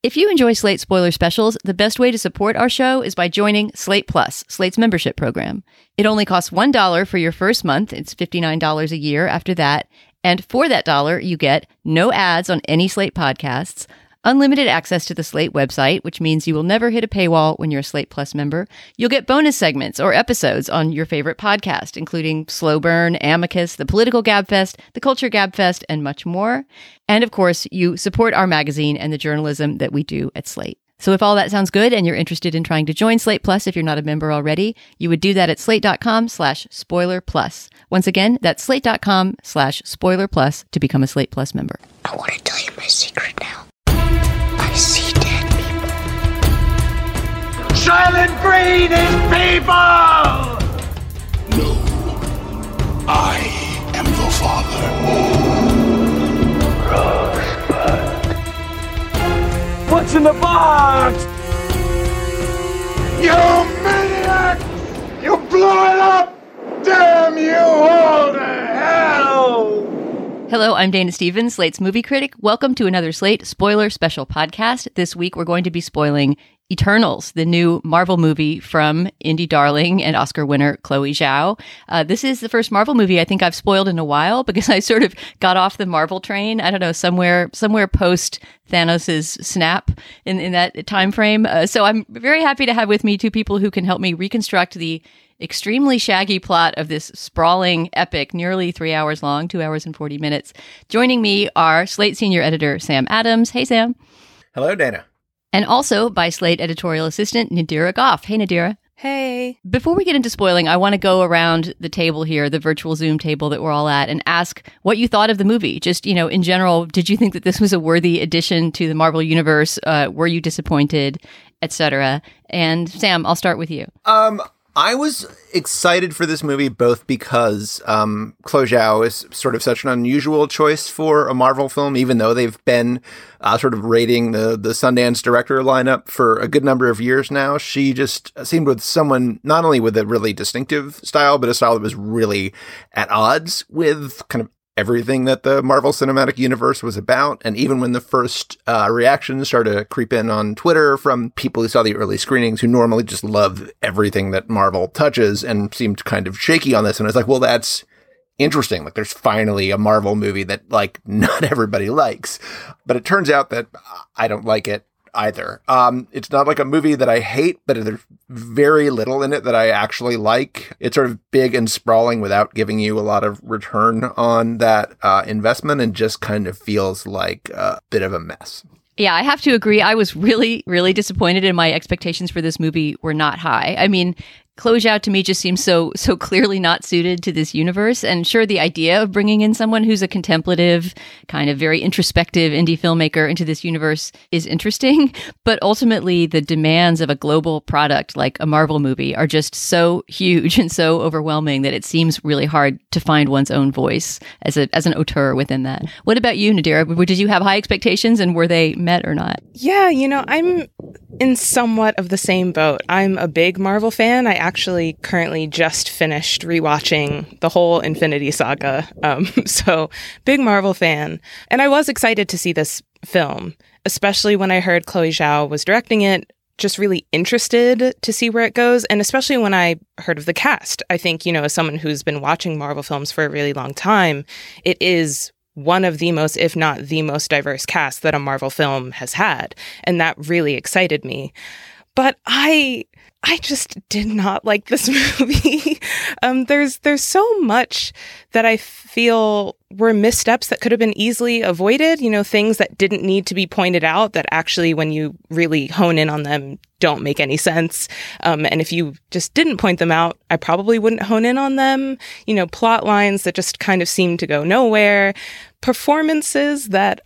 If you enjoy Slate spoiler specials, the best way to support our show is by joining Slate Plus, Slate's membership program. It only costs $1 for your first month. It's $59 a year after that. And for that dollar, you get no ads on any Slate podcasts unlimited access to the Slate website, which means you will never hit a paywall when you're a Slate Plus member. You'll get bonus segments or episodes on your favorite podcast, including Slow Burn, Amicus, the Political Gabfest, the Culture Gabfest, and much more. And of course, you support our magazine and the journalism that we do at Slate. So if all that sounds good and you're interested in trying to join Slate Plus if you're not a member already, you would do that at slate.com slash spoiler plus. Once again, that's slate.com slash spoiler plus to become a Slate Plus member. I want to tell you my secret now. See dead people. Soylent Green is people! No. I am the father. Rosebud. What's in the box? You maniac! You blew it up! Damn you all to hell! Hello, I'm Dana Stevens, Slate's movie critic. Welcome to another Slate spoiler special podcast. This week we're going to be spoiling Eternals, the new Marvel movie from indie darling and Oscar winner Chloe Zhao. Uh, this is the first Marvel movie I think I've spoiled in a while because I sort of got off the Marvel train. I don't know somewhere somewhere post Thanos's snap in in that time frame. Uh, so I'm very happy to have with me two people who can help me reconstruct the extremely shaggy plot of this sprawling epic, nearly three hours long, two hours and 40 minutes. Joining me are Slate senior editor Sam Adams. Hey, Sam. Hello, Dana. And also by Slate editorial assistant Nadira Goff. Hey, Nadira. Hey. Before we get into spoiling, I want to go around the table here, the virtual Zoom table that we're all at, and ask what you thought of the movie. Just, you know, in general, did you think that this was a worthy addition to the Marvel Universe? Uh, were you disappointed, etc.? And Sam, I'll start with you. Um, I was excited for this movie both because um, Chloe Zhao is sort of such an unusual choice for a Marvel film, even though they've been uh, sort of raiding the the Sundance director lineup for a good number of years now. She just seemed with someone not only with a really distinctive style, but a style that was really at odds with kind of everything that the Marvel Cinematic Universe was about. And even when the first uh, reactions started to creep in on Twitter from people who saw the early screenings who normally just love everything that Marvel touches and seemed kind of shaky on this. And I was like, well, that's interesting. Like there's finally a Marvel movie that like not everybody likes. But it turns out that I don't like it either. Um, it's not like a movie that I hate, but there's very little in it that I actually like. It's sort of big and sprawling without giving you a lot of return on that uh, investment and just kind of feels like a bit of a mess. Yeah, I have to agree. I was really, really disappointed, and my expectations for this movie were not high. I mean, Zhao to me just seems so so clearly not suited to this universe. And sure, the idea of bringing in someone who's a contemplative, kind of very introspective indie filmmaker into this universe is interesting. But ultimately, the demands of a global product like a Marvel movie are just so huge and so overwhelming that it seems really hard to find one's own voice as a as an auteur within that. What about you, Nadira? Did you have high expectations, and were they met or not? Yeah, you know, I'm in somewhat of the same boat. I'm a big Marvel fan. I actually currently just finished rewatching the whole Infinity Saga. Um, so, big Marvel fan. And I was excited to see this film, especially when I heard Chloe Zhao was directing it. Just really interested to see where it goes. And especially when I heard of the cast. I think, you know, as someone who's been watching Marvel films for a really long time, it is one of the most, if not the most diverse cast that a Marvel film has had. And that really excited me. But I I just did not like this movie. um, there's there's so much that I feel were missteps that could have been easily avoided. You know, things that didn't need to be pointed out that actually, when you really hone in on them, don't make any sense. Um, and if you just didn't point them out, I probably wouldn't hone in on them. You know, plot lines that just kind of seem to go nowhere, performances that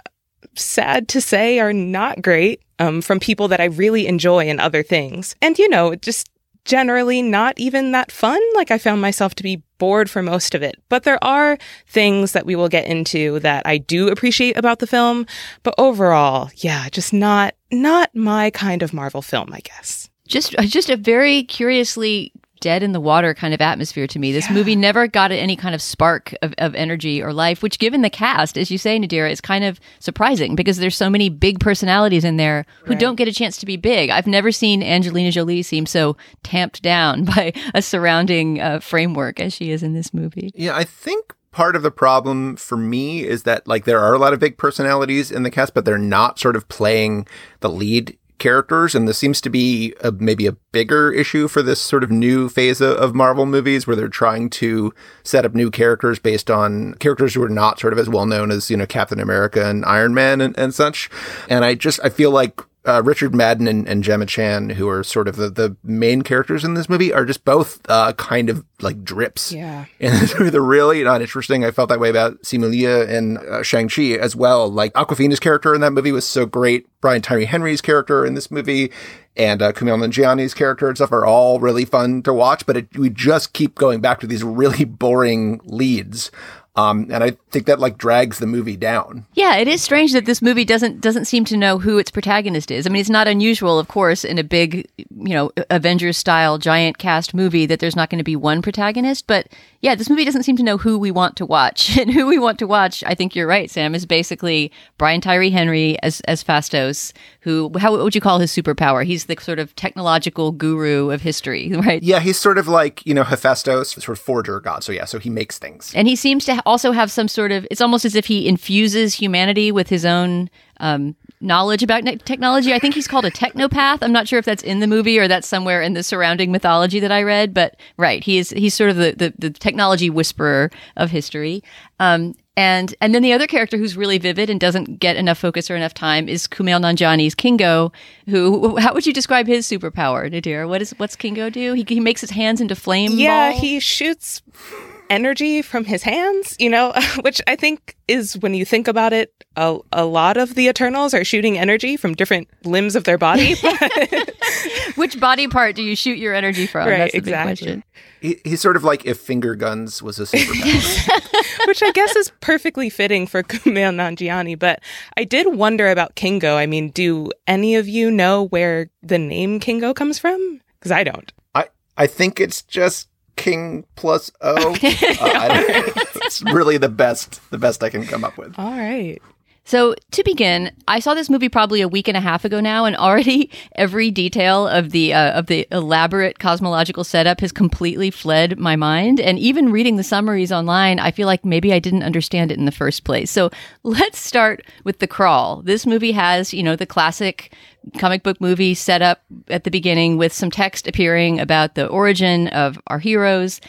sad to say, are not great um, from people that I really enjoy in other things. And, you know, just generally not even that fun. Like I found myself to be bored for most of it. But there are things that we will get into that I do appreciate about the film. But overall, yeah, just not not my kind of Marvel film, I guess. Just just a very curiously dead in the water kind of atmosphere to me. This yeah. movie never got any kind of spark of, of energy or life, which given the cast, as you say, Nadira, is kind of surprising because there's so many big personalities in there who right. don't get a chance to be big. I've never seen Angelina Jolie seem so tamped down by a surrounding uh, framework as she is in this movie. Yeah, I think part of the problem for me is that like there are a lot of big personalities in the cast, but they're not sort of playing the lead characters, and this seems to be a, maybe a bigger issue for this sort of new phase of, of, Marvel movies, where they're trying to set up new characters based on characters who are not sort of as well known as you know Captain America and Iron Man and, and such. And I just I feel like uh, Richard Madden and, and, Gemma Chan, who are sort of the, the main characters in this movie, are just both uh, kind of like drips. Yeah. And they're really not interesting. I felt that way about Simu Liu and uh, Shang-Chi as well. Like Awkwafina's character in that movie was so great. Brian Tyree Henry's character in this movie and uh, Kumail Nanjiani's character and stuff are all really fun to watch, but it, we just keep going back to these really boring leads um, and I think that like drags the movie down. Yeah, it is strange that this movie doesn't doesn't seem to know who its protagonist is. I mean, it's not unusual, of course, in a big, you know, Avengers style giant cast movie that there's not going to be one protagonist. But yeah, this movie doesn't seem to know who we want to watch, and who we want to watch. I think you're right, Sam. Is basically Brian Tyree Henry as as Phastos, who how would you call his superpower? He's the sort of technological guru of history, right? Yeah, he's sort of like you know Hephaestus, sort of forger god. So yeah, so he makes things, and he seems to also have some sort of. It's almost as if he infuses humanity with his own um, knowledge about ne- technology. I think he's called a technopath. I'm not sure if that's in the movie or that's somewhere in the surrounding mythology that I read, but right, he is he's sort of the the, the technology whisperer of history. Um, and and then the other character who's really vivid and doesn't get enough focus or enough time is Kumail Nanjiani's Kingo. Who how would you describe his superpower, Nadir? What is what's Kingo do? He, he makes his hands into flame. Yeah, balls? he shoots energy from his hands, you know, which I think is when you think about it, a, a lot of the Eternals are shooting energy from different limbs of their body. which body part do you shoot your energy from? Right, That's the exactly. big question. He, he's sort of like if finger guns was a superpower. Which I guess is perfectly fitting for Kumail Nanjiani. But I did wonder about Kingo. I mean, do any of you know where the name Kingo comes from? Because I don't. I, I think it's just King plus O. uh, it's really the best the best I can come up with. All right. So, to begin, I saw this movie probably a week and a half ago now, and already every detail of the uh, of the elaborate cosmological setup has completely fled my mind. And even reading the summaries online, I feel like maybe I didn't understand it in the first place. So, let's start with the crawl. This movie has, you know, the classic comic book movie setup at the beginning with some text appearing about the origin of our heroes.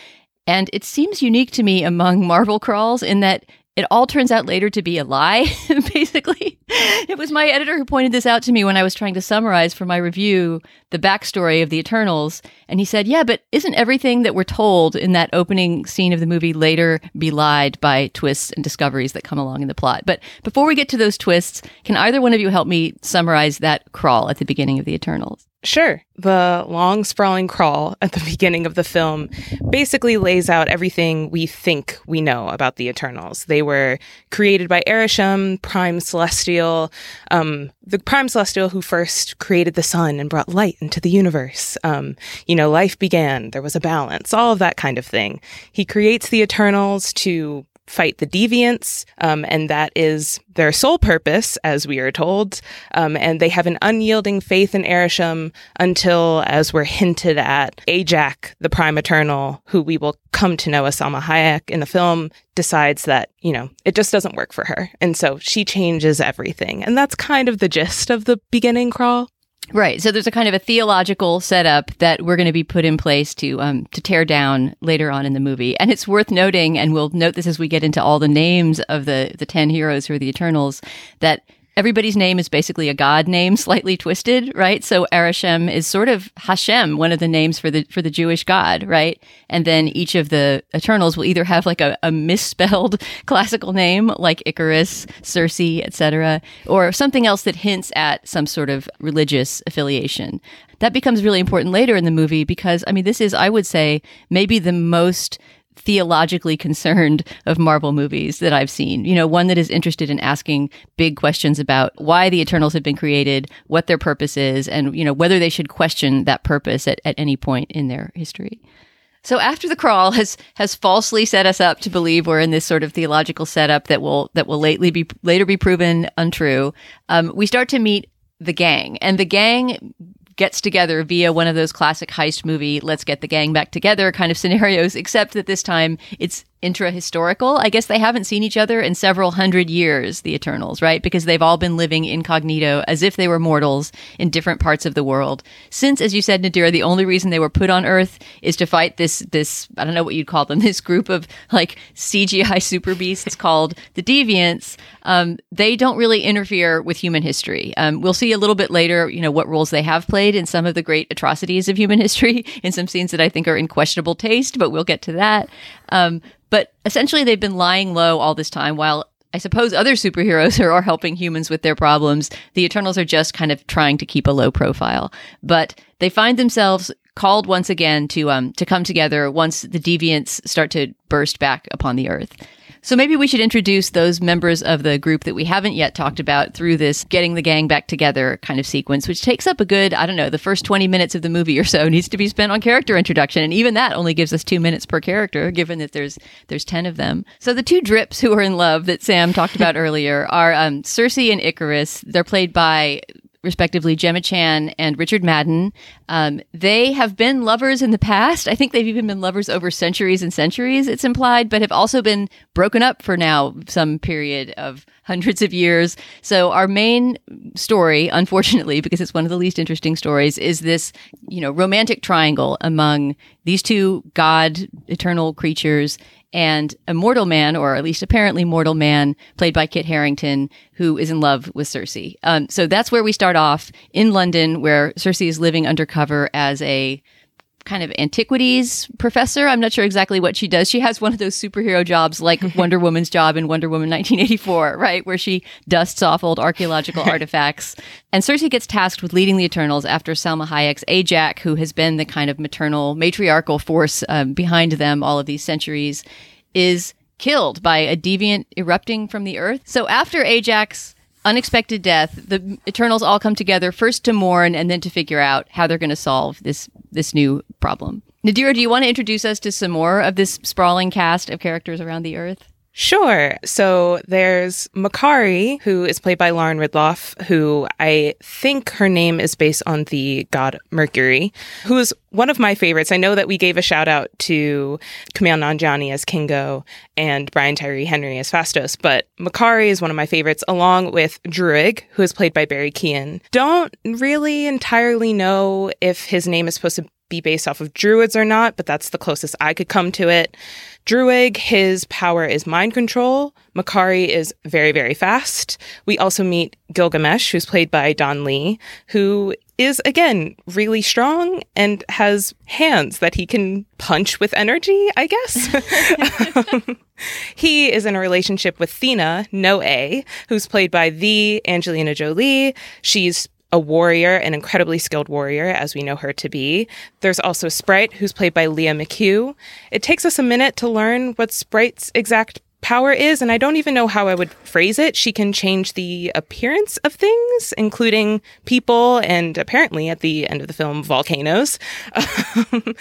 And it seems unique to me among Marvel crawls in that it all turns out later to be a lie, basically. It was my editor who pointed this out to me when I was trying to summarize for my review the backstory of the Eternals. And he said, Yeah, but isn't everything that we're told in that opening scene of the movie later belied by twists and discoveries that come along in the plot? But before we get to those twists, can either one of you help me summarize that crawl at the beginning of the Eternals? Sure. The long, sprawling crawl at the beginning of the film basically lays out everything we think we know about the Eternals. They were created by Arishem, Prime Celestial, um, the Prime Celestial who first created the sun and brought light into the universe. Um, you know, life began, there was a balance, all of that kind of thing. He creates the Eternals to fight the deviants, um, and that is their sole purpose, as we are told. Um, and they have an unyielding faith in Arishem until, as we're hinted at, Ajak, the Prime Eternal, who we will come to know as Salma Hayek in the film, decides that, you know, it just doesn't work for her. And so she changes everything. And that's kind of the gist of the beginning crawl. Right. So there's a kind of a theological setup that we're going to be put in place to um, to tear down later on in the movie. And it's worth noting, and we'll note this as we get into all the names of the the ten heroes who are the Eternals, that everybody's name is basically a god name, slightly twisted, right? So Arishem is sort of Hashem, one of the names for the for the Jewish god, right? And then each of the Eternals will either have like a, a misspelled classical name, like Icarus, Circe, etc., or something else that hints at some sort of religious affiliation. That becomes really important later in the movie because I mean, this is, I would say, maybe the most theologically concerned of Marvel movies that I've seen. You know, one that is interested in asking big questions about why the Eternals have been created, what their purpose is, and, you know, whether they should question that purpose at, at any point in their history. So after the crawl has has falsely set us up to believe we're in this sort of theological setup that will that will lately be later be proven untrue, um, we start to meet the gang, and the gang gets together via one of those classic heist movie let's get the gang back together kind of scenarios except that this time it's intra-historical. I guess they haven't seen each other in several hundred years, the Eternals, right? Because they've all been living incognito as if they were mortals in different parts of the world. Since, as you said, Nadira, the only reason they were put on Earth is to fight this this I don't know what you'd call them, this group of like CGI super beasts called the Deviants. Um, they don't really interfere with human history. Um, we'll see a little bit later, you know, what roles they have played in some of the great atrocities of human history, in some scenes that I think are in questionable taste, but we'll get to that. Um, but essentially, they've been lying low all this time while I suppose other superheroes are, are helping humans with their problems. The Eternals are just kind of trying to keep a low profile. But they find themselves called once again to um to come together once the deviants start to burst back upon the earth. So maybe we should introduce those members of the group that we haven't yet talked about through this getting the gang back together kind of sequence, which takes up a good, I don't know, the first 20 minutes of the movie or so needs to be spent on character introduction. And even that only gives us two minutes per character, given that there's there's 10 of them. So the two drips who are in love that Sam talked about earlier are um, Sersi and Ikaris. They're played by respectively Gemma Chan and Richard Madden. Um, they have been lovers in the past. I think they've even been lovers over centuries and centuries, it's implied, but have also been broken up for now some period of hundreds of years. So our main story, unfortunately, because it's one of the least interesting stories, is this, you know, romantic triangle among these two god eternal creatures and a mortal man, or at least apparently mortal man, played by Kit Harington, who is in love with Sersi. Um, so that's where we start off in London, where Sersi is living undercover as a kind of antiquities professor. I'm not sure exactly what she does. She has one of those superhero jobs like Wonder Woman's job in Wonder Woman 1984, right? Where she dusts off old archaeological artifacts. And Sersi gets tasked with leading the Eternals after Salma Hayek's Ajak, who has been the kind of maternal, matriarchal force um, behind them all of these centuries, is killed by a deviant erupting from the earth. So after Ajak's unexpected death, the Eternals all come together first to mourn and then to figure out how they're going to solve this this new problem. Nadira, do you want to introduce us to some more of this sprawling cast of characters around the Earth? Sure. So there's Makkari, who is played by Lauren Ridloff, who I think her name is based on the god Mercury, who is one of my favorites. I know that we gave a shout out to Kumail Nanjiani as Kingo and Brian Tyree Henry as Phastos, but Makkari is one of my favorites, along with Druig, who is played by Barry Keoghan. Don't really entirely know if his name is supposed to be based off of druids or not, but that's the closest I could come to it. Druig, his power is mind control. Makkari is very, very fast. We also meet Gilgamesh, who's played by Don Lee, who is again really strong and has hands that he can punch with energy, I guess. he is in a relationship with Thena, No A, who's played by the Angelina Jolie. She's a warrior, an incredibly skilled warrior, as we know her to be. There's also Sprite, who's played by Lia McHugh. It takes us a minute to learn what Sprite's exact power is, and I don't even know how I would phrase it. She can change the appearance of things, including people, and apparently at the end of the film, volcanoes. Um,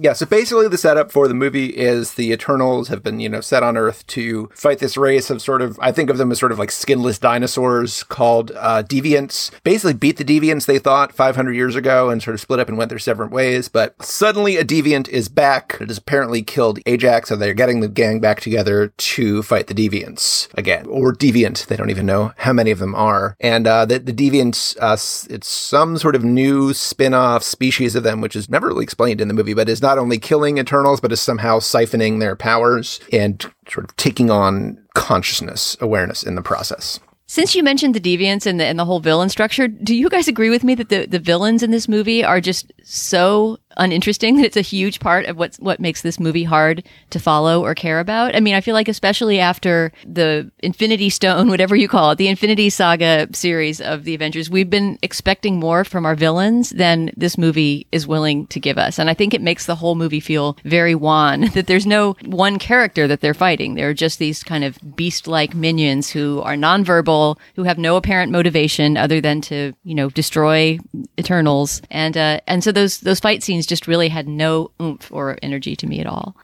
Yeah, so basically the setup for the movie is the Eternals have been, you know, set on Earth to fight this race of sort of, I think of them as sort of like skinless dinosaurs called uh, Deviants. Basically beat the Deviants they thought 500 years ago and sort of split up and went their separate ways. But suddenly a Deviant is back. It has apparently killed Ajak, so they're getting the gang back together to fight the Deviants again. Or Deviant, they don't even know how many of them are. And uh, the, the Deviants, uh, it's some sort of new spin off species of them, which is never really explained in the movie, but is not not only killing Eternals, but is somehow siphoning their powers and sort of taking on consciousness, awareness in the process. Since you mentioned the deviants and the and the whole villain structure, do you guys agree with me that the, the villains in this movie are just so uninteresting that it's a huge part of what's what makes this movie hard to follow or care about? I mean, I feel like especially after the Infinity Stone, whatever you call it, the Infinity Saga series of the Avengers, we've been expecting more from our villains than this movie is willing to give us. And I think it makes the whole movie feel very wan that there's no one character that they're fighting. They're just these kind of beast-like minions who are nonverbal who have no apparent motivation other than to, you know, destroy Eternals. And uh, and so those those fight scenes just really had no oomph or energy to me at all.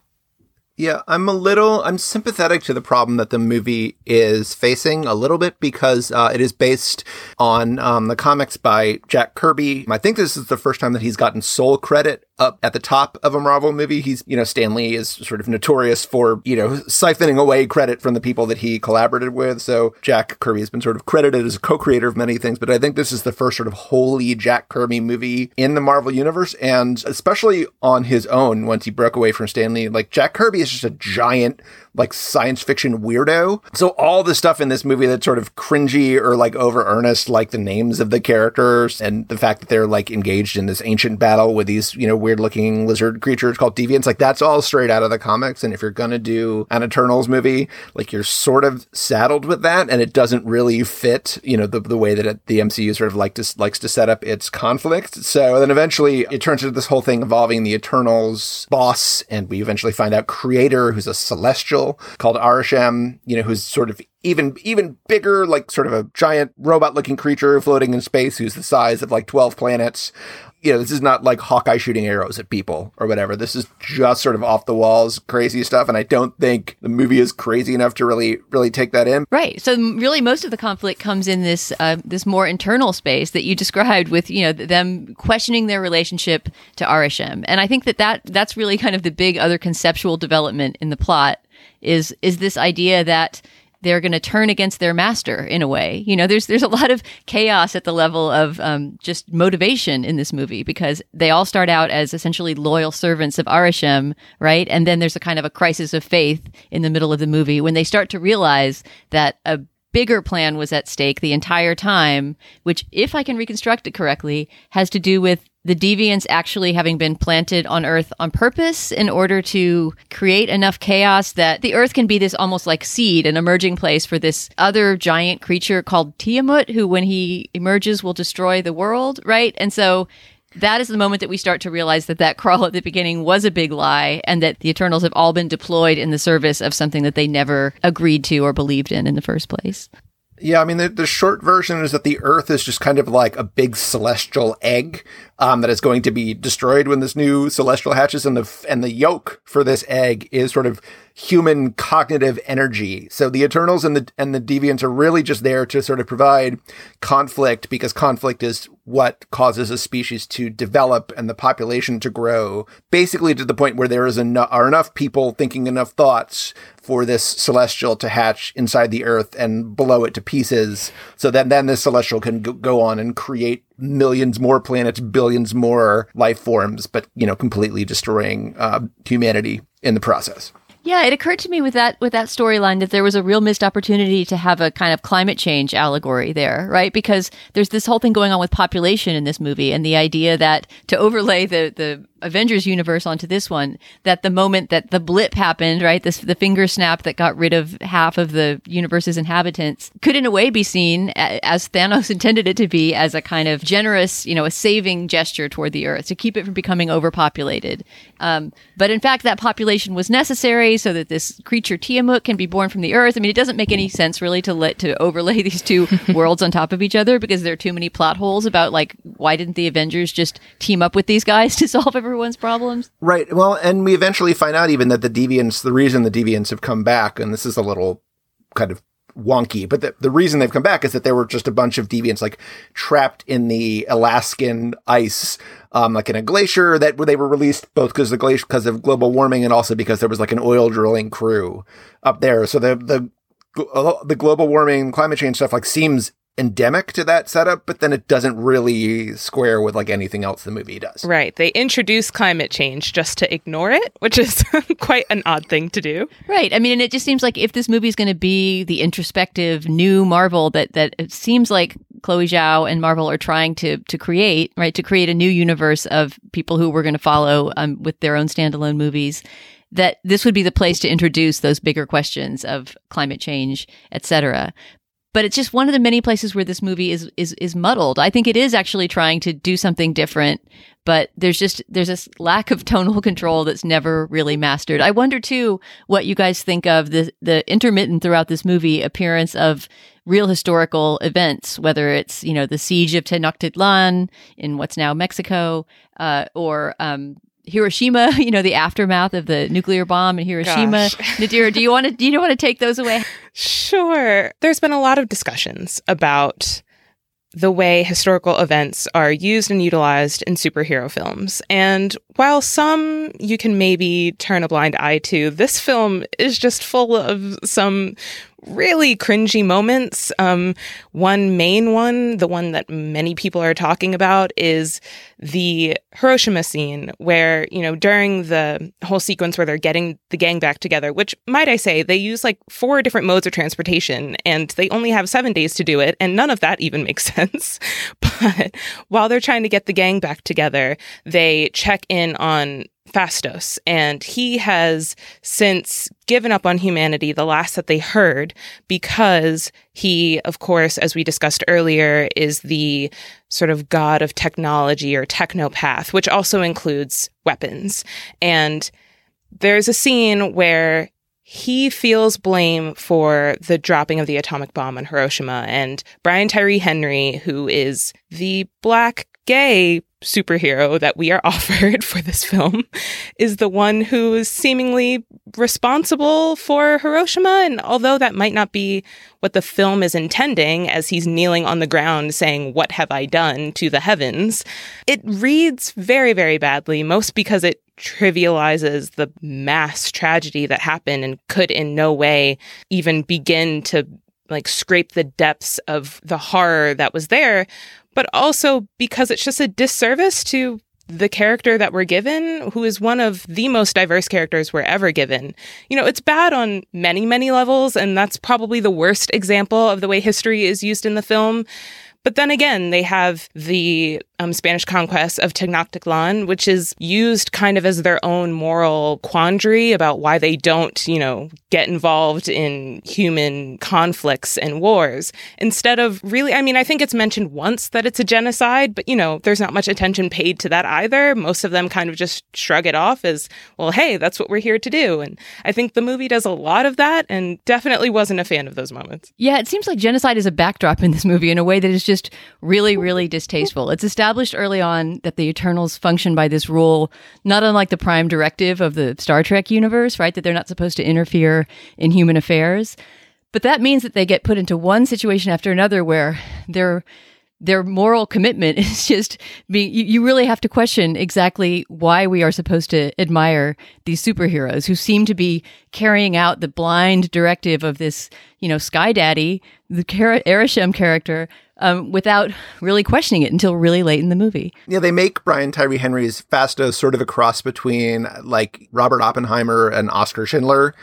Yeah, I'm a little, I'm sympathetic to the problem that the movie is facing a little bit because uh, it is based on um, the comics by Jack Kirby. I think this is the first time that he's gotten sole credit up at the top of a Marvel movie. He's, you know, Stan Lee is sort of notorious for, you know, siphoning away credit from the people that he collaborated with. So Jack Kirby has been sort of credited as a co-creator of many things, but I think this is the first sort of wholly Jack Kirby movie in the Marvel universe. And especially on his own, once he broke away from Stan Lee. Like Jack Kirby is just a giant like science fiction weirdo. So all the stuff in this movie that's sort of cringy or like over earnest, like the names of the characters and the fact that they're like engaged in this ancient battle with these, you know, weird looking lizard creatures called deviants, like that's all straight out of the comics. And if you're to do an Eternals movie, like you're sort of saddled with that and it doesn't really fit, you know, the, the way that it, the MCU sort of like to, likes to set up its conflict. So then eventually it turns into this whole thing involving the Eternals boss and we eventually find out creator who's a celestial called Arishem, you know, who's sort of even even bigger, like sort of a giant robot looking creature floating in space who's the size of like 12 planets. You know, this is not like Hawkeye shooting arrows at people or whatever. This is just sort of off the walls, crazy stuff. And I don't think the movie is crazy enough to really, really take that in. Right. So really, most of the conflict comes in this uh, this more internal space that you described, with you know them questioning their relationship to Arishem. And I think that that that's really kind of the big other conceptual development in the plot is is this idea that they're going to turn against their master in a way. You know, there's there's a lot of chaos at the level of um, just motivation in this movie because they all start out as essentially loyal servants of Arishem, right? And then there's a kind of a crisis of faith in the middle of the movie when they start to realize that a bigger plan was at stake the entire time, which, if I can reconstruct it correctly, has to do with the deviants actually having been planted on Earth on purpose in order to create enough chaos that the Earth can be this almost like seed, an emerging place for this other giant creature called Tiamut, who, when he emerges, will destroy the world, right? And so that is the moment that we start to realize that that crawl at the beginning was a big lie and that the Eternals have all been deployed in the service of something that they never agreed to or believed in in the first place. Yeah, I mean, the, the short version is that the Earth is just kind of like a big celestial egg um, that is going to be destroyed when this new celestial hatches, and the and the yolk for this egg is sort of human cognitive energy. So the Eternals and the and the Deviants are really just there to sort of provide conflict because conflict is what causes a species to develop and the population to grow, basically to the point where there is enough are enough people thinking enough thoughts for this celestial to hatch inside the earth and blow it to pieces. So then, then this celestial can go on and create millions more planets, billions more life forms, but, you know, completely destroying uh, humanity in the process. Yeah, it occurred to me with that with that storyline that there was a real missed opportunity to have a kind of climate change allegory there, right? Because there's this whole thing going on with population in this movie and the idea that to overlay the the Avengers universe onto this one, that the moment that the blip happened, right, this the finger snap that got rid of half of the universe's inhabitants, could in a way be seen as Thanos intended it to be, as a kind of generous, you know, a saving gesture toward the Earth to keep it from becoming overpopulated. Um, but in fact, that population was necessary so that this creature Tiamut can be born from the Earth. I mean, it doesn't make any sense really to let to overlay these two worlds on top of each other because there are too many plot holes about like why didn't the Avengers just team up with these guys to solve every everyone's problems. Right. Well, and we eventually find out even that the deviants, the reason the deviants have come back, and this is a little kind of wonky, but the, the reason they've come back is that there were just a bunch of deviants like trapped in the Alaskan ice, um, like in a glacier that they were released both because the glacier, because of global warming and also because there was like an oil drilling crew up there. So the, the, the global warming, climate change stuff like seems endemic to that setup, but then it doesn't really square with like anything else the movie does. Right. They introduce climate change just to ignore it, which is quite an odd thing to do. Right. I mean, and it just seems like if this movie is going to be the introspective new Marvel that that it seems like Chloe Zhao and Marvel are trying to to create, right? To create a new universe of people who we're going to follow um, with their own standalone movies. That this would be the place to introduce those bigger questions of climate change, et cetera but it's just one of the many places where this movie is is is muddled. I think it is actually trying to do something different, but there's just there's this lack of tonal control that's never really mastered. I wonder too what you guys think of the the intermittent throughout this movie appearance of real historical events, whether it's you know the siege of Tenochtitlan in what's now Mexico, uh, or um, Hiroshima, you know, the aftermath of the nuclear bomb in Hiroshima. Nadira, do you want to do you want to take those away? Sure. There's been a lot of discussions about the way historical events are used and utilized in superhero films. And while some you can maybe turn a blind eye to, this film is just full of some really cringy moments. Um, one main one, the one that many people are talking about, is the Hiroshima scene, where, you know, during the whole sequence where they're getting the gang back together, which, might I say, they use like four different modes of transportation and they only have seven days to do it. And none of that even makes sense. but while they're trying to get the gang back together, they check in on Phastos, and he has since given up on humanity, the last that they heard, because he, of course, as we discussed earlier, is the sort of god of technology or technopath, which also includes weapons. And there's a scene where he feels blame for the dropping of the atomic bomb on Hiroshima. And Brian Tyree Henry, who is the black gay superhero that we are offered for this film is the one who is seemingly responsible for Hiroshima. And although that might not be what the film is intending, as he's kneeling on the ground saying, What have I done to the heavens? It reads very, very badly, most because it trivializes the mass tragedy that happened and could in no way even begin to like scrape the depths of the horror that was there but also because it's just a disservice to the character that we're given, who is one of the most diverse characters we're ever given. You know, it's bad on many, many levels, and that's probably the worst example of the way history is used in the film. But then again, they have the um, Spanish conquest of Tenochtitlan, which is used kind of as their own moral quandary about why they don't, you know, get involved in human conflicts and wars. Instead of really, I mean, I think it's mentioned once that it's a genocide, but, you know, there's not much attention paid to that either. Most of them kind of just shrug it off as, well, hey, that's what we're here to do. And I think the movie does a lot of that and definitely wasn't a fan of those moments. Yeah, it seems like genocide is a backdrop in this movie in a way that is just really, really distasteful. It's established established early on that the Eternals function by this rule, not unlike the prime directive of the Star Trek universe, right? That they're not supposed to interfere in human affairs. But that means that they get put into one situation after another where their their moral commitment is just being you, you really have to question exactly why we are supposed to admire these superheroes who seem to be carrying out the blind directive of this, you know, Sky Daddy, the Kara Arishem character, um, without really questioning it until really late in the movie. Yeah, they make Brian Tyree Henry's Phastos sort of a cross between like Robert Oppenheimer and Oscar Schindler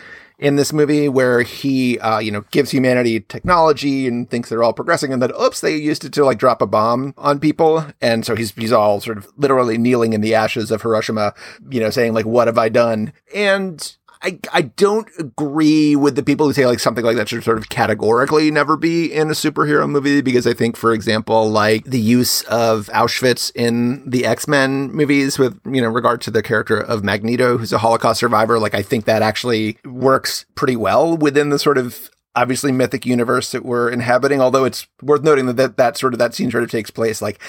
in this movie where he, uh, you know, gives humanity technology and thinks they're all progressing and then, oops, they used it to like drop a bomb on people. And so he's, he's all sort of literally kneeling in the ashes of Hiroshima, you know, saying like, what have I done? And I, I don't agree with the people who say like something like that should sort of categorically never be in a superhero movie because I think, for example, like the use of Auschwitz in the X Men movies with, you know, regard to the character of Magneto, who's a Holocaust survivor, like I think that actually works pretty well within the sort of obviously mythic universe that we're inhabiting. Although it's worth noting that that, that sort of that scene sort of takes place like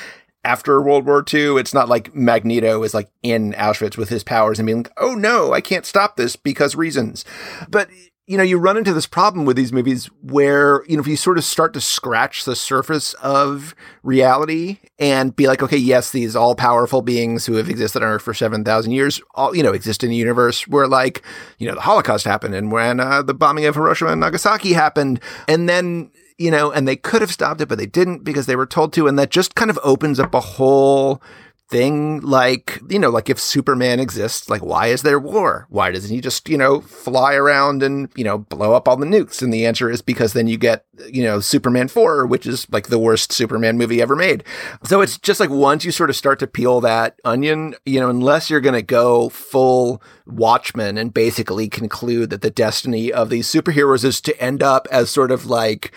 after World War II. It's not like Magneto is like in Auschwitz with his powers and being like, oh no, I can't stop this because reasons. But you know, you run into this problem with these movies where, you know, if you sort of start to scratch the surface of reality and be like, okay, yes, these all powerful beings who have existed on Earth for 7,000 years, all, you know, exist in the universe where like, you know, the Holocaust happened and when uh, the bombing of Hiroshima and Nagasaki happened. And then you know, and they could have stopped it, but they didn't because they were told to. And that just kind of opens up a whole thing like, you know, like if Superman exists, like why is there war? Why doesn't he just, you know, fly around and, you know, blow up all the nukes? And the answer is because then you get, you know, Superman 4, which is like the worst Superman movie ever made. So it's just like once you sort of start to peel that onion, you know, unless you're going to go full Watchmen and basically conclude that the destiny of these superheroes is to end up as sort of like,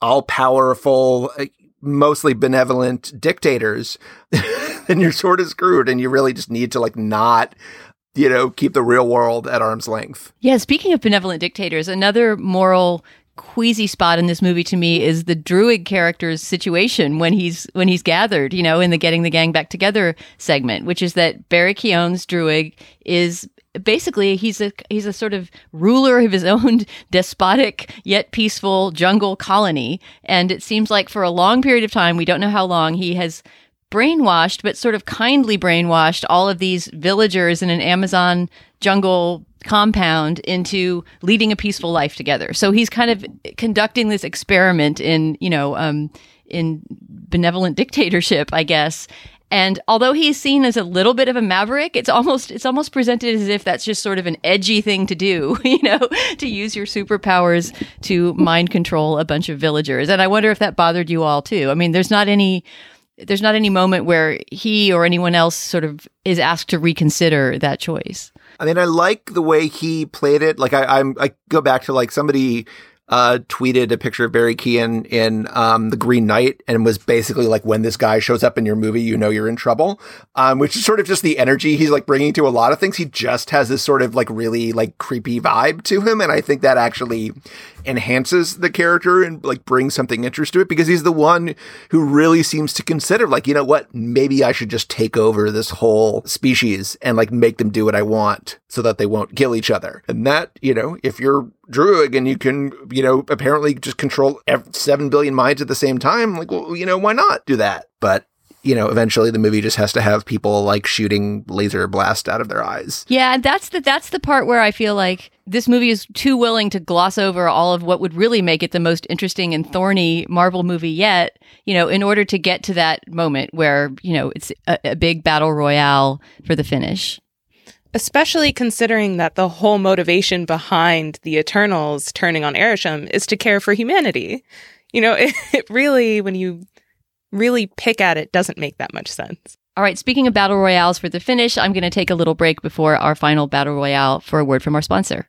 all powerful, uh, mostly benevolent dictators, then you're sort of screwed and you really just need to like not you know, keep the real world at arm's length. Yeah, speaking of benevolent dictators, another moral queasy spot in this movie to me is the Druig character's situation when he's when he's gathered, you know, in the getting the gang back together segment, which is that Barry Keoghan's Druig is basically he's a he's a sort of ruler of his own despotic yet peaceful jungle colony. And it seems like for a long period of time we don't know how long he has brainwashed but sort of kindly brainwashed all of these villagers in an Amazon jungle compound into leading a peaceful life together. So he's kind of conducting this experiment in you know um in benevolent dictatorship i guess and although he's seen as a little bit of a maverick, it's almost it's almost presented as if that's just sort of an edgy thing to do, you know, to use your superpowers to mind control a bunch of villagers. And I wonder if that bothered you all too. I mean, there's not any there's not any moment where he or anyone else sort of is asked to reconsider that choice. I mean, I like the way he played it. Like I, I'm, I go back to like somebody uh, tweeted a picture of Barry Keoghan in um, The Green Knight and was basically like, when this guy shows up in your movie, you know you're in trouble, um, which is sort of just the energy he's like bringing to a lot of things. He just has this sort of like really like creepy vibe to him. And I think that actually enhances the character and like brings something interest to it because he's the one who really seems to consider like, you know what, maybe I should just take over this whole species and like make them do what I want so that they won't kill each other. And that, you know, if you're Druig and you can, you know, apparently just control 7 billion minds at the same time, like, well, you know, why not do that? But you know, eventually the movie just has to have people like shooting laser blast out of their eyes. Yeah, and that's the that's the part where I feel like this movie is too willing to gloss over all of what would really make it the most interesting and thorny Marvel movie yet, you know, in order to get to that moment where, you know, it's a, a big battle royale for the finish especially considering that the whole motivation behind the Eternals turning on Arishem is to care for humanity. You know, it, it, really, when you really pick at it, doesn't make that much sense. All right, speaking of battle royales for the finish, I'm going to take a little break before our final battle royale for a word from our sponsor.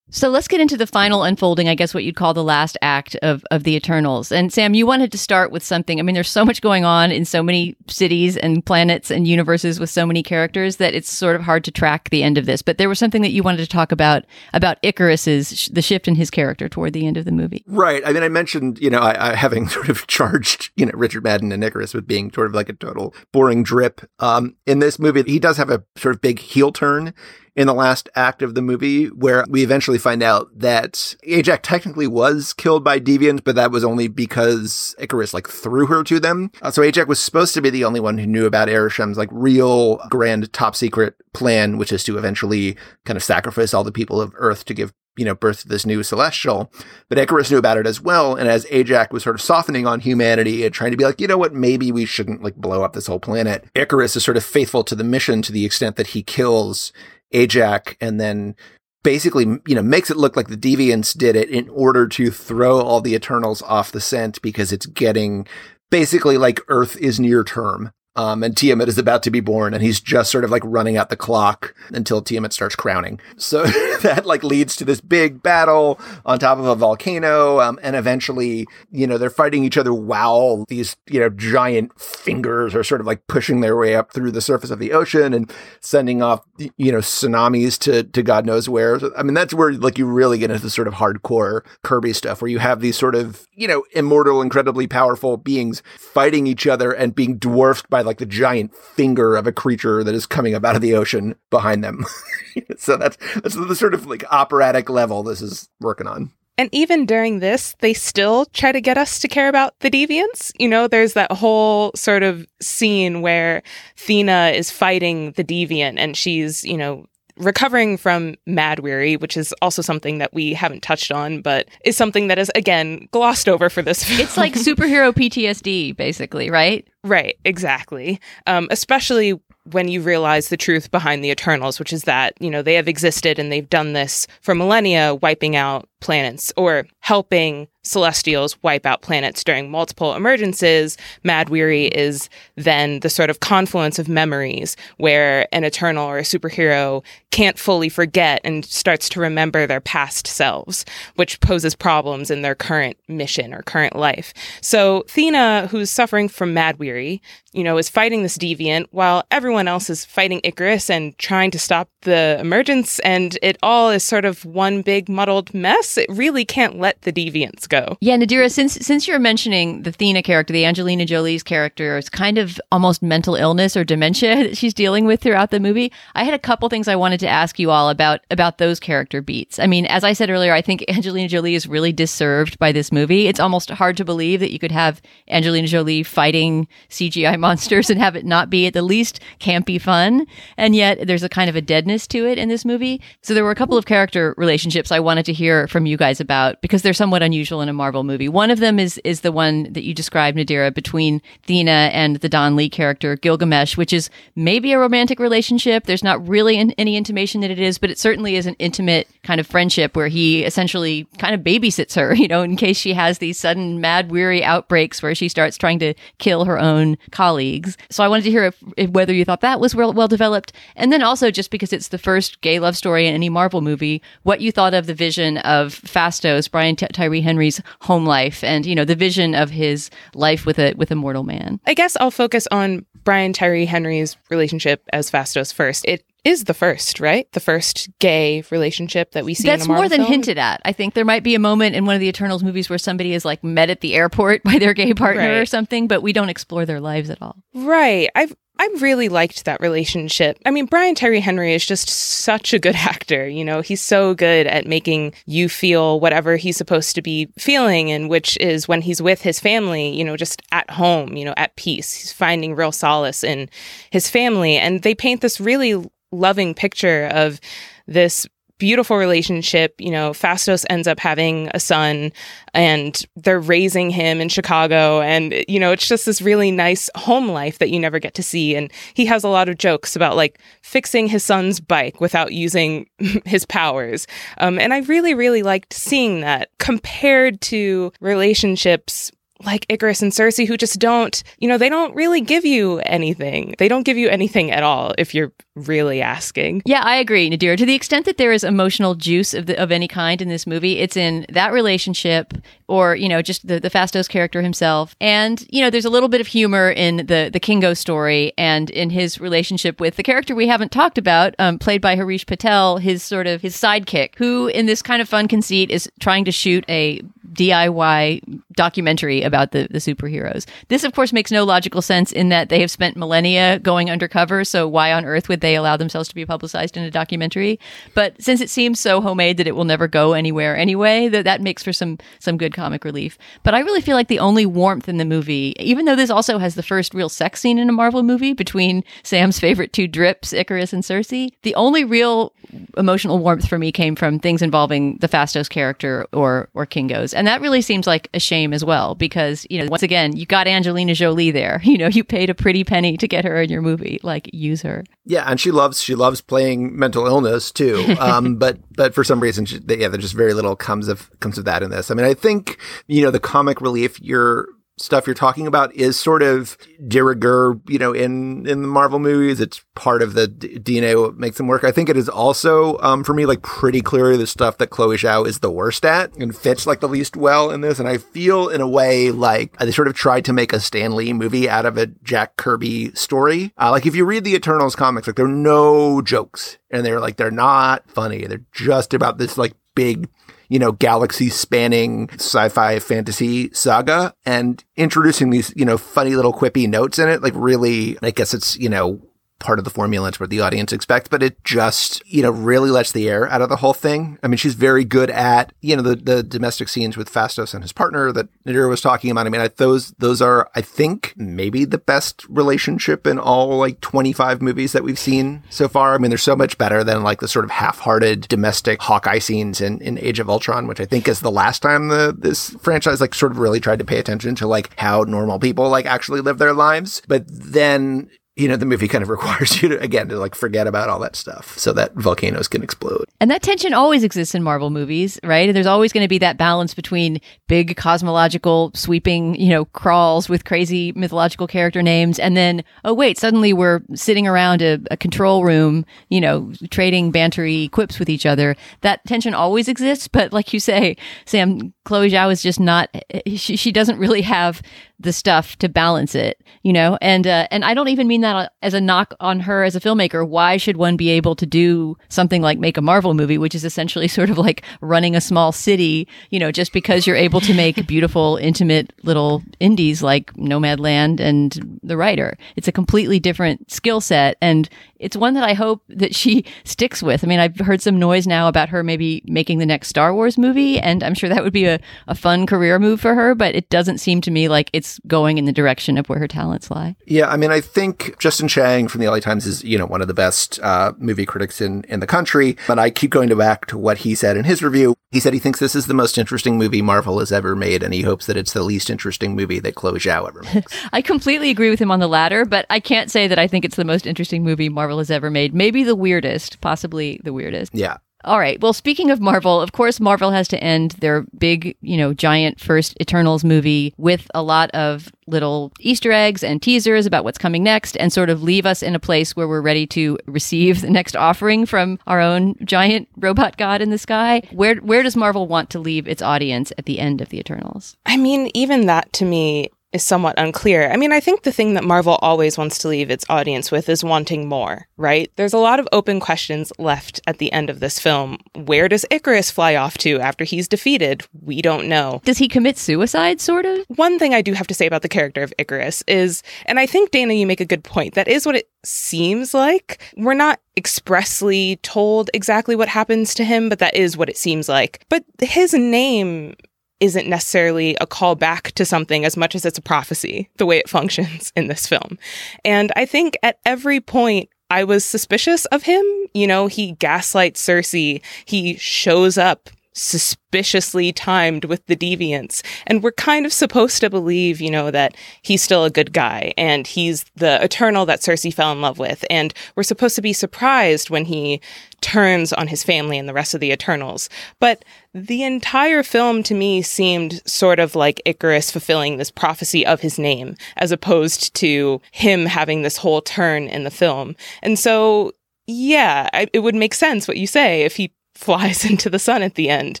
So let's get into the final unfolding, I guess what you'd call the last act of, of the Eternals. And Sam, you wanted to start with something. I mean, there's so much going on in so many cities and planets and universes with so many characters that it's sort of hard to track the end of this. But there was something that you wanted to talk about, about Ikaris's, the shift in his character toward the end of the movie. Right. I mean, I mentioned, you know, I, I having sort of charged, you know, Richard Madden and Ikaris with being sort of like a total boring drip. Um, in this movie, he does have a sort of big heel turn in the last act of the movie, where we eventually find out that Ajak technically was killed by deviants, but that was only because Ikaris like threw her to them. Uh, so Ajak was supposed to be the only one who knew about Arishem's like real grand top secret plan, which is to eventually kind of sacrifice all the people of Earth to give you know, birth to this new celestial. But Ikaris knew about it as well. And as Ajak was sort of softening on humanity and trying to be like, you know what, maybe we shouldn't like blow up this whole planet. Ikaris is sort of faithful to the mission to the extent that he kills Ajak and then basically, you know, makes it look like the Deviants did it in order to throw all the Eternals off the scent because it's getting basically like Earth is near term. Um, and Tiamut is about to be born, and he's just sort of like running out the clock until Tiamut starts crowning. So that like leads to this big battle on top of a volcano, um, and eventually, you know, they're fighting each other while these you know giant fingers are sort of like pushing their way up through the surface of the ocean and sending off you know tsunamis to to God knows where. I mean, that's where like you really get into the sort of hardcore Kirby stuff, where you have these sort of you know immortal, incredibly powerful beings fighting each other and being dwarfed by like the giant finger of a creature that is coming up out of the ocean behind them. so that's that's the sort of like operatic level this is working on. And even during this, they still try to get us to care about the deviants. You know, there's that whole sort of scene where Thena is fighting the deviant and she's, you know, recovering from Mahd Wy'ry, which is also something that we haven't touched on, but is something that is again glossed over for this film. It's like superhero PTSD, basically, right? Right, exactly. Um, especially when you realize the truth behind the Eternals, which is that, you know, they have existed and they've done this for millennia, wiping out planets or helping celestials wipe out planets during multiple emergences. Mahd Wy'ry is then the sort of confluence of memories where an Eternal or a superhero can't fully forget and starts to remember their past selves, which poses problems in their current mission or current life. So Thena, who's suffering from Mahd Wy'ry, you know, is fighting this deviant while everyone else is fighting Ikaris and trying to stop the emergence. And it all is sort of one big muddled mess. It really can't let the deviants go. Yeah, Nadira, since since you're mentioning the Thena character, the Angelina Jolie's character, it's kind of almost mental illness or dementia that she's dealing with throughout the movie. I had a couple things I wanted to ask you all about about those character beats. I mean, as I said earlier, I think Angelina Jolie is really disserved by this movie. It's almost hard to believe that you could have Angelina Jolie fighting CGI monsters and have it not be at the least campy fun, and yet there's a kind of a deadness to it in this movie. So there were a couple of character relationships I wanted to hear from you guys about because they're somewhat unusual in a Marvel movie. One of them is is the one that you described, Nadira, between Thena and the Don Lee character Gilgamesh, which is maybe a romantic relationship. There's not really any intimation that it is, but it certainly is an intimate kind of friendship where he essentially kind of babysits her, you know, in case she has these sudden Mahd Wy'ry outbreaks where she starts trying to kill her own colleagues. So I wanted to hear if, if whether you thought that was well, well developed, and then also just because it's the first gay love story in any Marvel movie, what you thought of the vision of Phastos, Brian Ty- Tyree Henry's home life, and you know the vision of his life with a with a mortal man. I guess I'll focus on Brian Tyree Henry's relationship as Phastos first. It is the first, right? The first gay relationship that we see. That's more than film. hinted at. I think there might be a moment in one of the Eternals movies where somebody is like met at the airport by their gay partner right. or something, but we don't explore their lives at all. Right. I've I really liked that relationship. I mean, Brian Tyree Henry is just such a good actor. You know, he's so good at making you feel whatever he's supposed to be feeling, and which is when he's with his family, you know, just at home, you know, at peace. He's finding real solace in his family. And they paint this really loving picture of this beautiful relationship. You know, Phastos ends up having a son and they're raising him in Chicago. And, you know, it's just this really nice home life that you never get to see. And he has a lot of jokes about like fixing his son's bike without using his powers. Um, and I really, really liked seeing that compared to relationships like Ikaris and Sersi who just don't, you know, they don't really give you anything. They don't give you anything at all if you're really asking. Yeah, I agree, Nadira. To the extent that there is emotional juice of the, of any kind in this movie, it's in that relationship or, you know, just the, the Phastos character himself. And, you know, there's a little bit of humor in the the Kingo story and in his relationship with the character we haven't talked about, um, played by Harish Patel, his sort of his sidekick, who in this kind of fun conceit is trying to shoot a DIY documentary about the, the superheroes. This, of course, makes no logical sense in that they have spent millennia going undercover. So why on earth would they allow themselves to be publicized in a documentary? But since it seems so homemade that it will never go anywhere anyway, that that makes for some some good comic relief. But I really feel like the only warmth in the movie, even though this also has the first real sex scene in a Marvel movie between Sam's favorite two drips, Ikaris and Sersi, the only real emotional warmth for me came from things involving the Phastos character or or Kingo's. And that really seems like a shame as well, because, you know, once again, you got Angelina Jolie there. You know, you paid a pretty penny to get her in your movie. Like, use her. Yeah, and she loves she loves playing mental illness too. Um, but but for some reason, she, yeah, there's just very little comes of comes of that in this. I mean, I think you know the comic relief you're stuff you're talking about is sort of de rigueur, you know, in, in the Marvel movies. It's part of the d- DNA what makes them work. I think it is also, um, for me, like pretty clearly the stuff that Chloe Zhao is the worst at and fits like the least well in this. And I feel in a way like they sort of tried to make a Stan Lee movie out of a Jack Kirby story. Uh, like if you read the Eternals comics, like there are no jokes and they're like, they're not funny. They're just about this like big you know, galaxy spanning sci-fi fantasy saga and introducing these, you know, funny little quippy notes in it. Like really, I guess it's, you know, part of the formula. It's what the audience expects, but it just, you know, really lets the air out of the whole thing. I mean, she's very good at, you know, the, the domestic scenes with Phastos and his partner that Nadira was talking about. I mean, I, those, those are, I think, maybe the best relationship in all like 25 movies that we've seen so far. I mean, they're so much better than like the sort of half-hearted domestic Hawkeye scenes in, in Age of Ultron, which I think is the last time the, this franchise like sort of really tried to pay attention to like how normal people like actually live their lives. But then you know, the movie kind of requires you to, again, to like forget about all that stuff so that volcanoes can explode. And that tension always exists in Marvel movies, right? And There's always going to be that balance between big cosmological sweeping, you know, crawls with crazy mythological character names. And then, oh, wait, suddenly we're sitting around a, a control room, you know, trading bantery quips with each other. That tension always exists. But like you say, Sam, Chloe Zhao is just not, she, she doesn't really have the stuff to balance it, you know? And, uh, and I don't even mean that as a knock on her as a filmmaker. Why should one be able to do something like make a Marvel movie, which is essentially sort of like running a small city, you know, just because you're able to make beautiful, intimate little indies like Nomadland and The Rider. It's a completely different skill set. And it's one that I hope that she sticks with. I mean, I've heard some noise now about her maybe making the next Star Wars movie, and I'm sure that would be a, a fun career move for her, but it doesn't seem to me like it's going in the direction of where her talents lie. Yeah, I mean, I think Justin Chang from the LA Times is, you know, one of the best uh, movie critics in, in the country. But I keep going to back to what he said in his review. He said he thinks this is the most interesting movie Marvel has ever made, and he hopes that it's the least interesting movie that Chloe Zhao ever makes. I completely agree with him on the latter, but I can't say that I think it's the most interesting movie Marvel has ever made. Maybe the weirdest, possibly the weirdest. Yeah. All right. Well, speaking of Marvel, of course, Marvel has to end their big, you know, giant first Eternals movie with a lot of little Easter eggs and teasers about what's coming next and sort of leave us in a place where we're ready to receive the next offering from our own giant robot god in the sky. Where where does Marvel want to leave its audience at the end of the Eternals? I mean, even that to me is somewhat unclear. I mean, I think the thing that Marvel always wants to leave its audience with is wanting more, right? There's a lot of open questions left at the end of this film. Where does Ikaris fly off to after he's defeated? We don't know. Does he commit suicide, sort of? One thing I do have to say about the character of Ikaris is, and I think, Dana, you make a good point, that is what it seems like. We're not expressly told exactly what happens to him, but that is what it seems like. But his name isn't necessarily a call back to something as much as it's a prophecy, the way it functions in this film. And I think at every point, I was suspicious of him. You know, he gaslights Sersi. He shows up suspiciously timed with the deviants. And we're kind of supposed to believe, you know, that he's still a good guy and he's the eternal that Sersi fell in love with. And we're supposed to be surprised when he turns on his family and the rest of the Eternals. But the entire film to me seemed sort of like Ikaris fulfilling this prophecy of his name, as opposed to him having this whole turn in the film. And so yeah, it would make sense what you say if he flies into the sun at the end.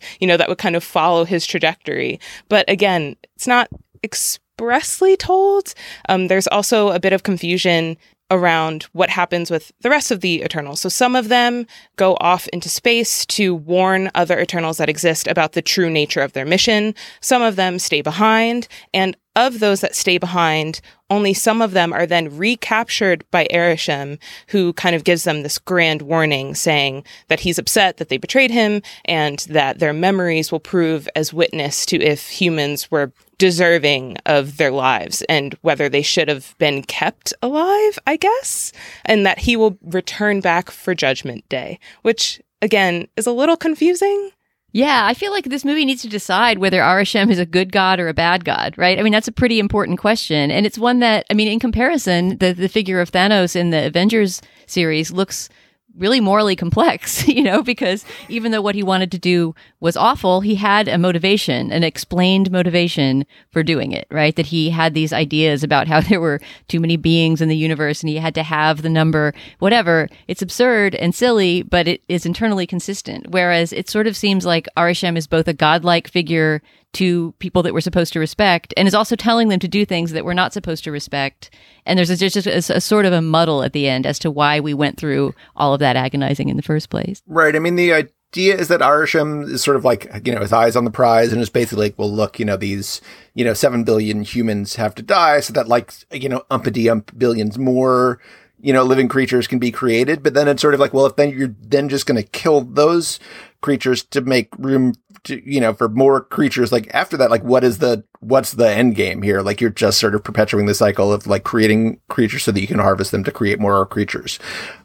You know, that would kind of follow his trajectory. But again, it's not expressly told. Um, there's also a bit of confusion around what happens with the rest of the Eternals. So some of them go off into space to warn other Eternals that exist about the true nature of their mission. Some of them stay behind, and of those that stay behind, only some of them are then recaptured by Arishem, who kind of gives them this grand warning saying that he's upset that they betrayed him and that their memories will prove as witness to if humans were deserving of their lives and whether they should have been kept alive, I guess, and that he will return back for Judgment Day, which again is a little confusing Yeah, I feel like this movie needs to decide whether Arishem is a good god or a bad god, right? I mean, that's a pretty important question. And it's one that, I mean, in comparison, the, the figure of Thanos in the Avengers series looks really morally complex, you know, because even though what he wanted to do was awful, he had a motivation, an explained motivation for doing it, right? That he had these ideas about how there were too many beings in the universe and he had to have the number, whatever. It's absurd and silly, but it is internally consistent. Whereas it sort of seems like Arishem is both a godlike figure to people that we're supposed to respect and is also telling them to do things that we're not supposed to respect. And there's just a, a, a, sort of a muddle at the end as to why we went through all of that agonizing in the first place. Right. I mean, the idea is that Arishem is sort of like, you know, his eyes on the prize and is basically like, well, look, you know, these, you know, 7 billion humans have to die so that like, you know, umpity ump billions more you know, living creatures can be created. But then it's sort of like, well, if then you're then just going to kill those creatures to make room to, you know, for more creatures, like after that, like what is the, what's the end game here? Like you're just sort of perpetuating the cycle of like creating creatures so that you can harvest them to create more creatures.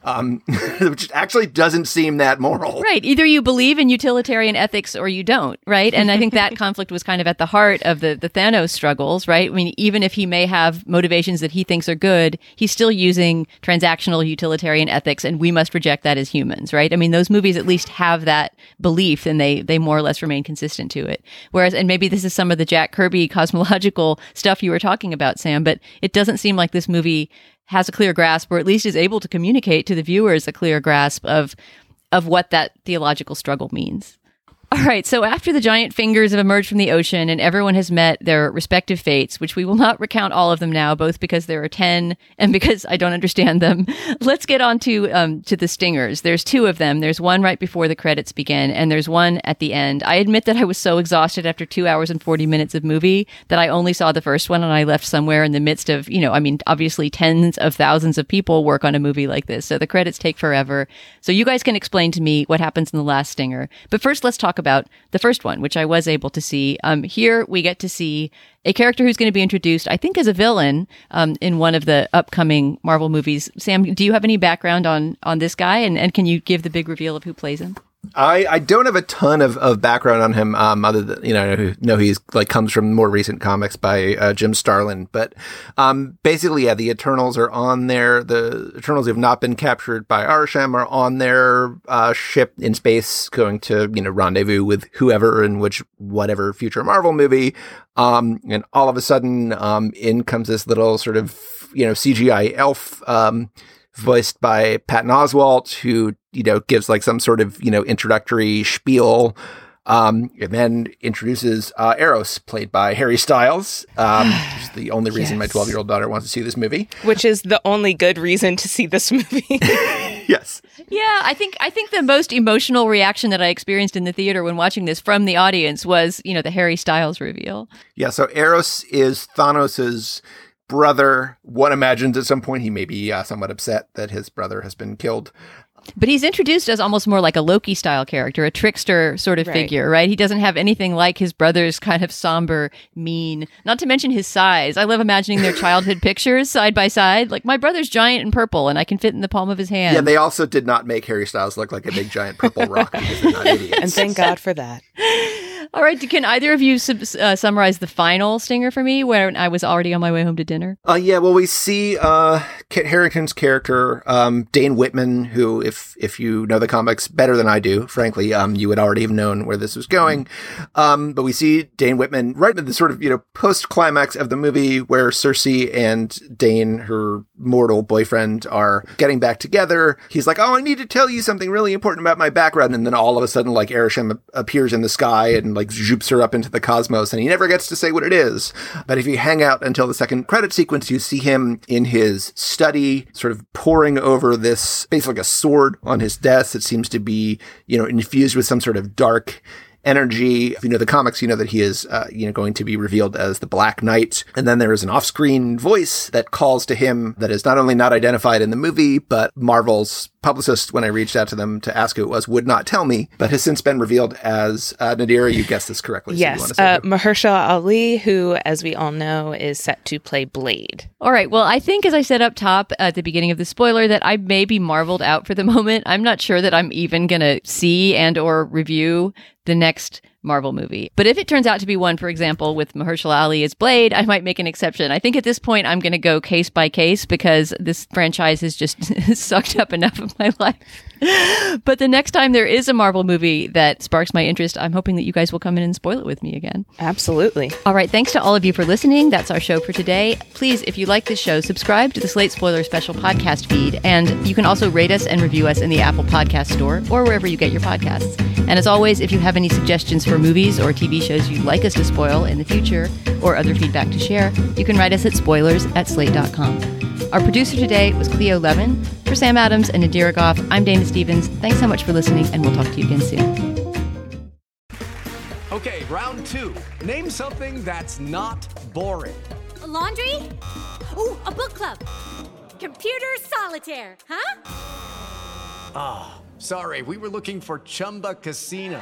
Um, which actually doesn't seem that moral. Right. Either you believe in utilitarian ethics or you don't, right? And I think that conflict was kind of at the heart of the, the Thanos struggles, right? I mean, even if he may have motivations that he thinks are good, he's still using transactional utilitarian ethics and we must reject that as humans, right? I mean, those movies at least have that belief and they, they more or less remain consistent to it. Whereas, and maybe this is some of the Jack Kirby cosmological stuff you were talking about, Sam, but it doesn't seem like this movie has a clear grasp or at least is able to communicate to the viewers a clear grasp of of what that theological struggle means. All right, so after the giant fingers have emerged from the ocean and everyone has met their respective fates, which we will not recount all of them now, both because there are 10 and because I don't understand them, let's get on to, um, to the stingers. There's two of them. There's one right before the credits begin, and there's one at the end. I admit that I was so exhausted after two hours and 40 minutes of movie that I only saw the first one and I left somewhere in the midst of, you know, I mean, obviously tens of thousands of people work on a movie like this, so the credits take forever. So you guys can explain to me what happens in the last stinger. But first, let's talk about about the first one, which I was able to see. Um, here we get to see a character who's going to be introduced, I think, as a villain um, in one of the upcoming Marvel movies. Sam, do you have any background on on this guy, and, and can you give the big reveal of who plays him? I, I don't have a ton of, of background on him, um, other than, you know, know he's like comes from more recent comics by uh, Jim Starlin. But um, basically, yeah, the Eternals are on there. The Eternals who have not been captured by Arishem are on their uh, ship in space going to, you know, rendezvous with whoever in which whatever future Marvel movie. Um, and all of a sudden, um, in comes this little sort of, you know, CGI elf. Um, voiced by Patton Oswalt, who, you know, gives like some sort of, you know, introductory spiel. Um, and then introduces uh, Eros, played by Harry Styles, um, which is the only reason yes. my 12 year old daughter wants to see this movie. Which is the only good reason to see this movie. yes. Yeah, I think I think the most emotional reaction that I experienced in the theater when watching this from the audience was, you know, the Harry Styles reveal. Yeah, so Eros is Thanos's brother. One imagines at some point he may be uh, somewhat upset that his brother has been killed. But he's introduced as almost more like a Loki style character, a trickster sort of right. figure, right? He doesn't have anything like his brother's kind of somber, mean, not to mention his size. I love imagining their childhood pictures side by side. Like, my brother's giant and purple, and I can fit in the palm of his hand. Yeah, they also did not make Harry Styles look like a big giant purple rock because they're not idiots. And thank God for that. All right. Can either of you uh, summarize the final stinger for me when I was already on my way home to dinner? Uh, yeah. Well, we see uh, Kit Harington's character, um, Dane Whitman, who, if if you know the comics better than I do, frankly, um, you would already have known where this was going. Um, but we see Dane Whitman right at the sort of you know post climax of the movie where Sersi and Dane, her mortal boyfriend, are getting back together. He's like, "Oh, I need to tell you something really important about my background," and then all of a sudden, like Arishem appears in the sky and like zoops her up into the cosmos and he never gets to say what it is. But if you hang out until the second credit sequence, you see him in his study, sort of poring over this, basically like a sword on his desk. that seems to be, you know, infused with some sort of dark energy. If you know the comics, you know that he is, uh, you know, going to be revealed as the Black Knight. And then there is an off-screen voice that calls to him that is not only not identified in the movie, but Marvel's publicist, when I reached out to them to ask who it was, would not tell me, but has since been revealed as uh, Nadira. You guessed this correctly. Yes, so uh, Mahershala Ali, who, as we all know, is set to play Blade. All right. Well, I think as I said up top at the beginning of the spoiler that I may be marveled out for the moment. I'm not sure that I'm even going to see and or review the next Marvel movie. But if it turns out to be one, for example, with Mahershala Ali as Blade, I might make an exception. I think at this point I'm going to go case by case because this franchise has just sucked up enough of my life. But the next time there is a Marvel movie that sparks my interest, I'm hoping that you guys will come in and spoil it with me again. Absolutely. All right. Thanks to all of you for listening. That's our show for today. Please, if you like this show, subscribe to the Slate Spoiler Special podcast feed. And you can also rate us and review us in the Apple Podcast Store or wherever you get your podcasts. And as always, if you have any suggestions for movies or TV shows you'd like us to spoil in the future or other feedback to share, you can write us at spoilers at slate.com. Our producer today was Cleo Levin. For Sam Adams and Nadira Goff, I'm Dana Stevens. Thanks so much for listening, and we'll talk to you again soon. Okay, round two. Name something that's not boring. A laundry? Ooh, a book club. Computer solitaire, huh? Ah, oh, sorry, we were looking for Chumba Casino.